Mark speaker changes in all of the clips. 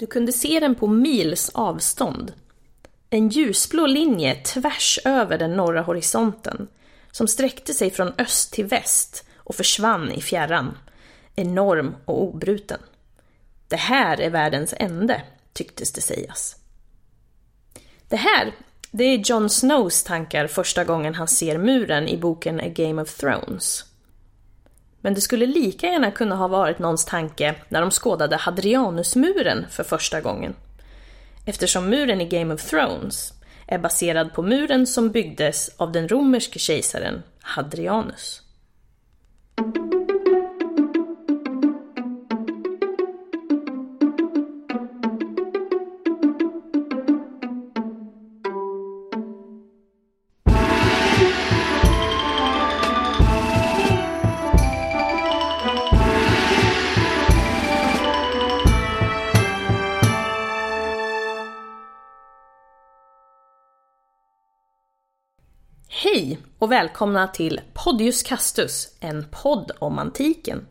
Speaker 1: Du kunde se den på mils avstånd. En ljusblå linje tvärs över den norra horisonten som sträckte sig från öst till väst och försvann i fjärran. Enorm och obruten. Det här är världens ände, tycktes det sägas. Det här, det är Jon Snows tankar första gången han ser muren i boken A Game of Thrones. Men det skulle lika gärna kunna ha varit någons tanke när de skådade Hadrianusmuren för första gången. Eftersom muren i Game of Thrones är baserad på muren som byggdes av den romerske kejsaren Hadrianus. Och välkomna till Podius Castus, en podd om antiken.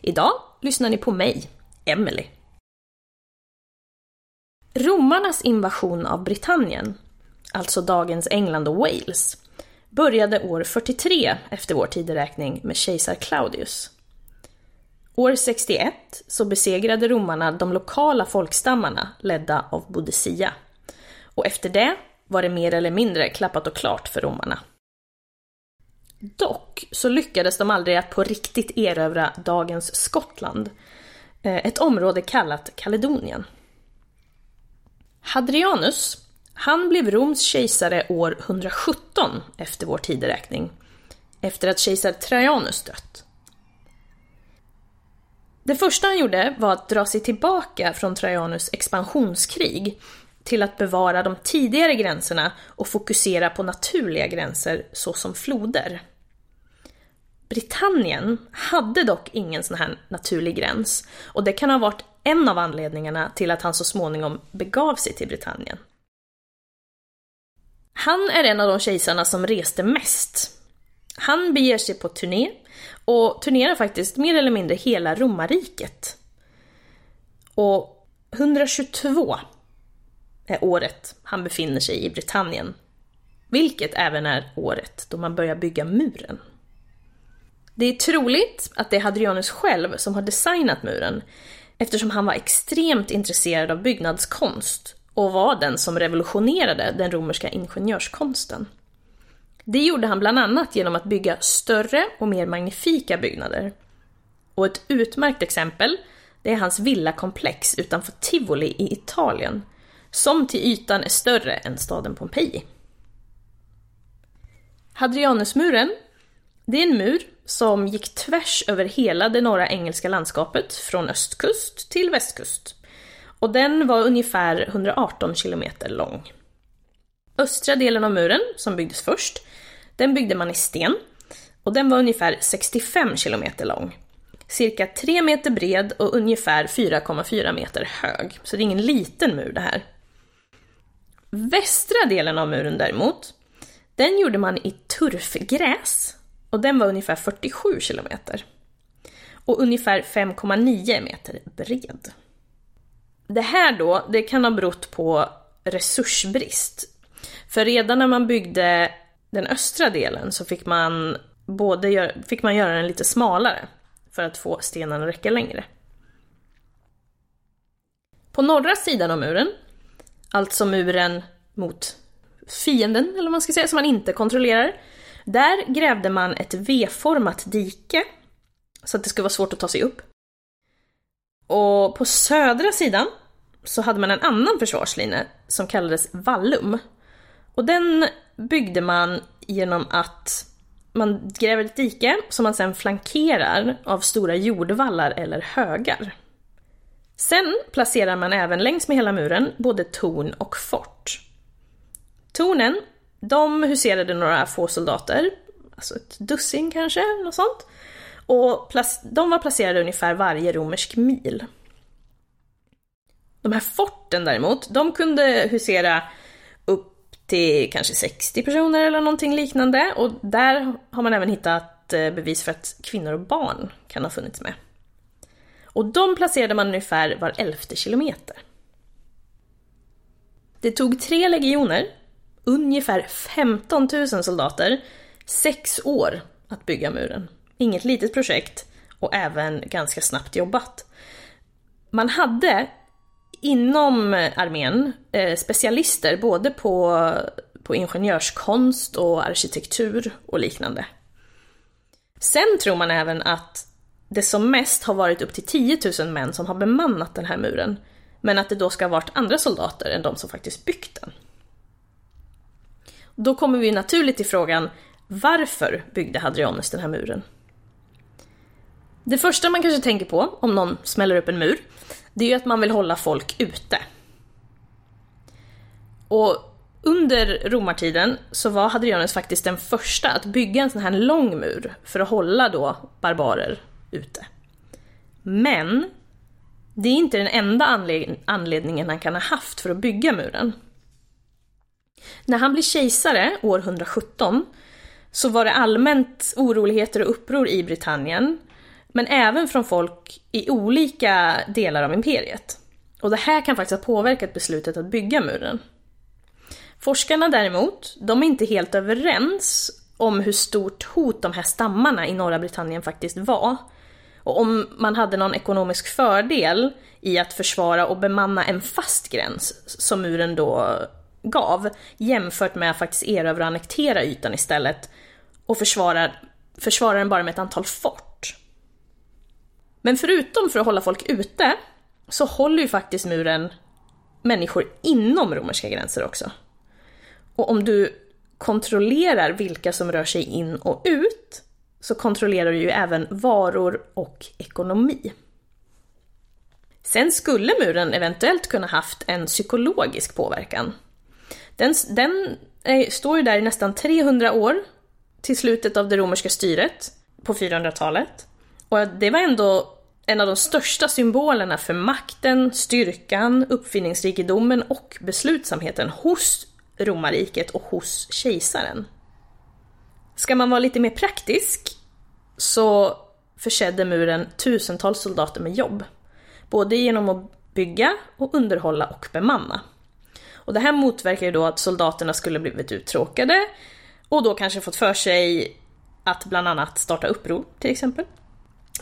Speaker 1: Idag lyssnar ni på mig, Emily. Romarnas invasion av Britannien, alltså dagens England och Wales, började år 43 efter vår tideräkning med kejsar Claudius. År 61 så besegrade romarna de lokala folkstammarna ledda av Boudicca. Och efter det var det mer eller mindre klappat och klart för romarna. Dock så lyckades de aldrig att på riktigt erövra dagens Skottland, eh, ett område kallat Kaledonien. Hadrianus, han blev Roms kejsare år 117 efter vår tideräkning, efter att kejsar Trajanus dött. Det första han gjorde var att dra sig tillbaka från Trajanus expansionskrig till att bevara de tidigare gränserna och fokusera på naturliga gränser såsom floder. Britannien hade dock ingen sån här naturlig gräns och det kan ha varit en av anledningarna till att han så småningom begav sig till Britannien. Han är en av de kejsarna som reste mest. Han beger sig på turné och turnerar faktiskt mer eller mindre hela romarriket. Och 122 är året han befinner sig i Britannien. Vilket även är året då man börjar bygga muren. Det är troligt att det är Hadrianus själv som har designat muren eftersom han var extremt intresserad av byggnadskonst och var den som revolutionerade den romerska ingenjörskonsten. Det gjorde han bland annat genom att bygga större och mer magnifika byggnader. Och ett utmärkt exempel det är hans villakomplex utanför Tivoli i Italien, som till ytan är större än staden Pompeji. Hadrianusmuren, det är en mur som gick tvärs över hela det norra engelska landskapet från östkust till västkust. Och den var ungefär 118 kilometer lång. Östra delen av muren, som byggdes först, den byggde man i sten och den var ungefär 65 kilometer lång. Cirka 3 meter bred och ungefär 4,4 meter hög, så det är ingen liten mur det här. Västra delen av muren däremot, den gjorde man i turfgräs och den var ungefär 47 kilometer. Och ungefär 5,9 meter bred. Det här då, det kan ha berott på resursbrist. För redan när man byggde den östra delen så fick man, både göra, fick man göra den lite smalare för att få stenarna att räcka längre. På norra sidan av muren, alltså muren mot fienden, eller vad man ska säga, som man inte kontrollerar, där grävde man ett V-format dike så att det skulle vara svårt att ta sig upp. Och på södra sidan så hade man en annan försvarslinje som kallades vallum. Och den byggde man genom att man gräver ett dike som man sedan flankerar av stora jordvallar eller högar. Sen placerar man även längs med hela muren både torn och fort. Tornen de huserade några få soldater, alltså ett dussin kanske, något sånt. Och de var placerade ungefär varje romersk mil. De här forten däremot, de kunde husera upp till kanske 60 personer eller någonting liknande. Och där har man även hittat eh, bevis för att kvinnor och barn kan ha funnits med. Och de placerade man ungefär var elfte kilometer. Det tog tre legioner, ungefär 15 000 soldater, sex år att bygga muren. Inget litet projekt och även ganska snabbt jobbat. Man hade inom armén eh, specialister både på, på ingenjörskonst och arkitektur och liknande. Sen tror man även att det som mest har varit upp till 10 000 män som har bemannat den här muren, men att det då ska ha varit andra soldater än de som faktiskt byggt den. Då kommer vi naturligt till frågan, varför byggde Hadrianus den här muren? Det första man kanske tänker på om någon smäller upp en mur, det är ju att man vill hålla folk ute. Och under romartiden så var Hadrianus faktiskt den första att bygga en sån här lång mur för att hålla då barbarer ute. Men det är inte den enda anledningen han kan ha haft för att bygga muren. När han blir kejsare år 117 så var det allmänt oroligheter och uppror i Britannien, men även från folk i olika delar av imperiet. Och det här kan faktiskt ha påverkat beslutet att bygga muren. Forskarna däremot, de är inte helt överens om hur stort hot de här stammarna i norra Britannien faktiskt var. Och om man hade någon ekonomisk fördel i att försvara och bemanna en fast gräns som muren då gav, jämfört med att faktiskt erövra och annektera ytan istället och försvara, försvara den bara med ett antal fort. Men förutom för att hålla folk ute, så håller ju faktiskt muren människor inom romerska gränser också. Och om du kontrollerar vilka som rör sig in och ut, så kontrollerar du ju även varor och ekonomi. Sen skulle muren eventuellt kunna haft en psykologisk påverkan. Den, den är, står ju där i nästan 300 år till slutet av det romerska styret på 400-talet. Och det var ändå en av de största symbolerna för makten, styrkan, uppfinningsrikedomen och beslutsamheten hos romarriket och hos kejsaren. Ska man vara lite mer praktisk så försedde muren tusentals soldater med jobb. Både genom att bygga och underhålla och bemanna. Och det här motverkar ju då att soldaterna skulle blivit uttråkade och då kanske fått för sig att bland annat starta uppror till exempel.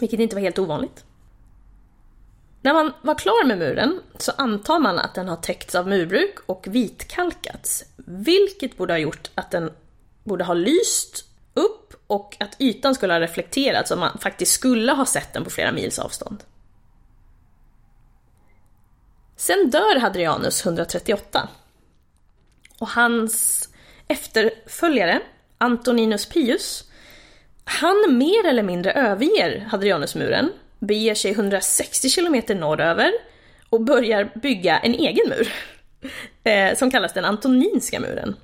Speaker 1: Vilket inte var helt ovanligt. När man var klar med muren så antar man att den har täckts av murbruk och vitkalkats, vilket borde ha gjort att den borde ha lyst upp och att ytan skulle ha reflekterats så man faktiskt skulle ha sett den på flera mils avstånd. Sen dör Hadrianus 138. Och hans efterföljare, Antoninus Pius, han mer eller mindre överger Hadrianusmuren, beger sig 160 km norröver och börjar bygga en egen mur. Eh, som kallas den Antoninska muren.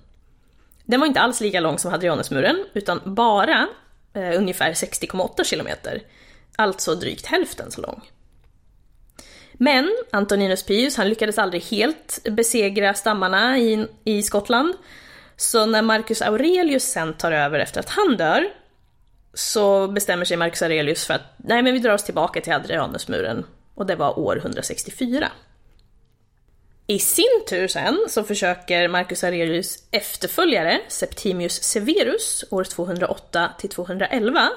Speaker 1: Den var inte alls lika lång som Hadrianusmuren, utan bara eh, ungefär 60,8 km. Alltså drygt hälften så lång. Men Antoninus Pius han lyckades aldrig helt besegra stammarna i, i Skottland. Så när Marcus Aurelius sen tar över efter att han dör så bestämmer sig Marcus Aurelius för att nej men vi drar oss tillbaka till Adrianusmuren och det var år 164. I sin tur sen så försöker Marcus Aurelius efterföljare Septimius Severus år 208 till 211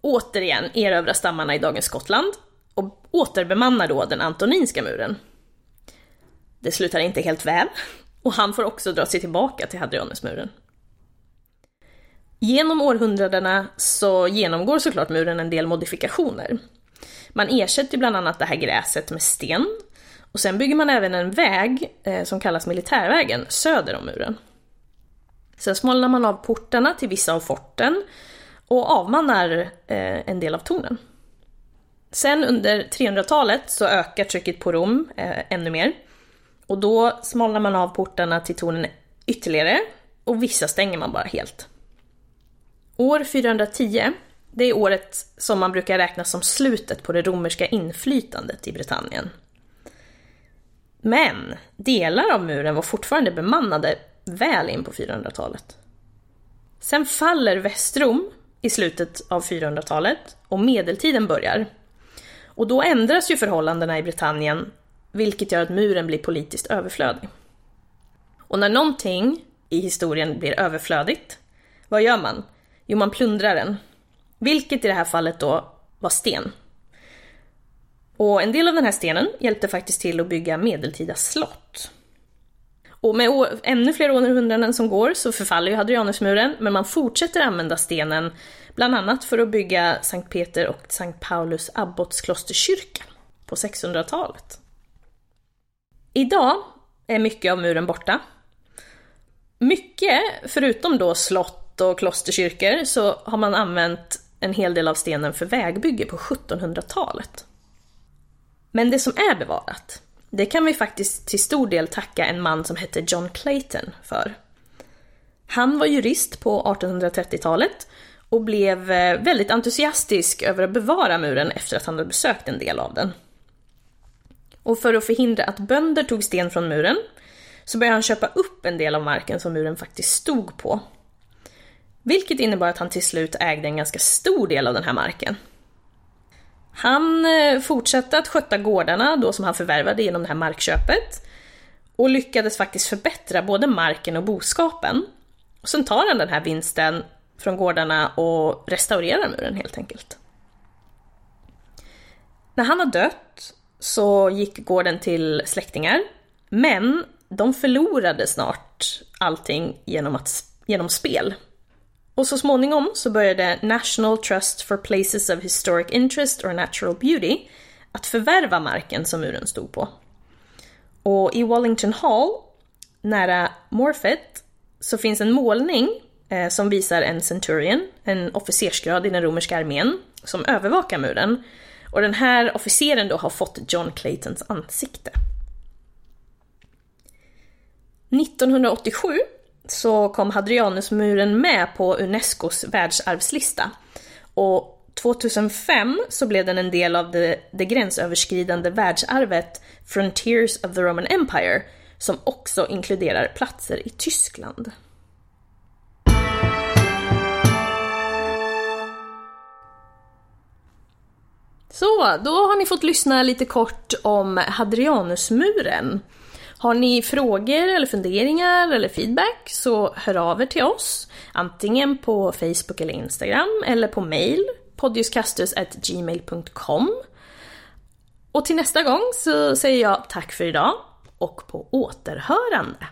Speaker 1: återigen erövra stammarna i dagens Skottland och återbemannar då den antoninska muren. Det slutar inte helt väl och han får också dra sig tillbaka till Hadrianusmuren. Genom århundradena så genomgår såklart muren en del modifikationer. Man ersätter bland annat det här gräset med sten och sen bygger man även en väg eh, som kallas militärvägen söder om muren. Sen smalnar man av portarna till vissa av forten och avmannar eh, en del av tornen. Sen under 300-talet så ökar trycket på Rom eh, ännu mer. Och då smalnar man av portarna till tornen ytterligare och vissa stänger man bara helt. År 410, det är året som man brukar räkna som slutet på det romerska inflytandet i Britannien. Men delar av muren var fortfarande bemannade väl in på 400-talet. Sen faller Västrom i slutet av 400-talet och medeltiden börjar. Och då ändras ju förhållandena i Britannien, vilket gör att muren blir politiskt överflödig. Och när någonting i historien blir överflödigt, vad gör man? Jo, man plundrar den. Vilket i det här fallet då var sten. Och en del av den här stenen hjälpte faktiskt till att bygga medeltida slott. Och med ännu fler århundraden som går så förfaller ju Hadrianusmuren, men man fortsätter använda stenen bland annat för att bygga Sankt Peter och Sankt Paulus abbotsklosterkyrka på 600-talet. Idag är mycket av muren borta. Mycket, förutom då slott och klosterkyrkor, så har man använt en hel del av stenen för vägbygge på 1700-talet. Men det som är bevarat, det kan vi faktiskt till stor del tacka en man som hette John Clayton för. Han var jurist på 1830-talet och blev eh, väldigt entusiastisk över att bevara muren efter att han hade besökt en del av den. Och för att förhindra att bönder tog sten från muren så började han köpa upp en del av marken som muren faktiskt stod på. Vilket innebar att han till slut ägde en ganska stor del av den här marken. Han eh, fortsatte att skötta gårdarna då som han förvärvade genom det här markköpet och lyckades faktiskt förbättra både marken och boskapen. Och sen tar han den här vinsten från gårdarna och restaurerar muren helt enkelt. När han har dött så gick gården till släktingar, men de förlorade snart allting genom, att, genom spel. Och så småningom så började National Trust for Places of Historic Interest or Natural Beauty att förvärva marken som muren stod på. Och i Wallington Hall, nära Morfett, så finns en målning Eh, som visar en centurion, en officersgrad i den romerska armén, som övervakar muren. Och den här officeren då har fått John Claytons ansikte. 1987 så kom Hadrianusmuren med på Unescos världsarvslista. Och 2005 så blev den en del av det, det gränsöverskridande världsarvet Frontiers of the Roman Empire, som också inkluderar platser i Tyskland. Så, då har ni fått lyssna lite kort om Hadrianusmuren. Har ni frågor eller funderingar eller feedback så hör av er till oss. Antingen på Facebook eller Instagram eller på mail poddiuskastusgmail.com. Och till nästa gång så säger jag tack för idag och på återhörande.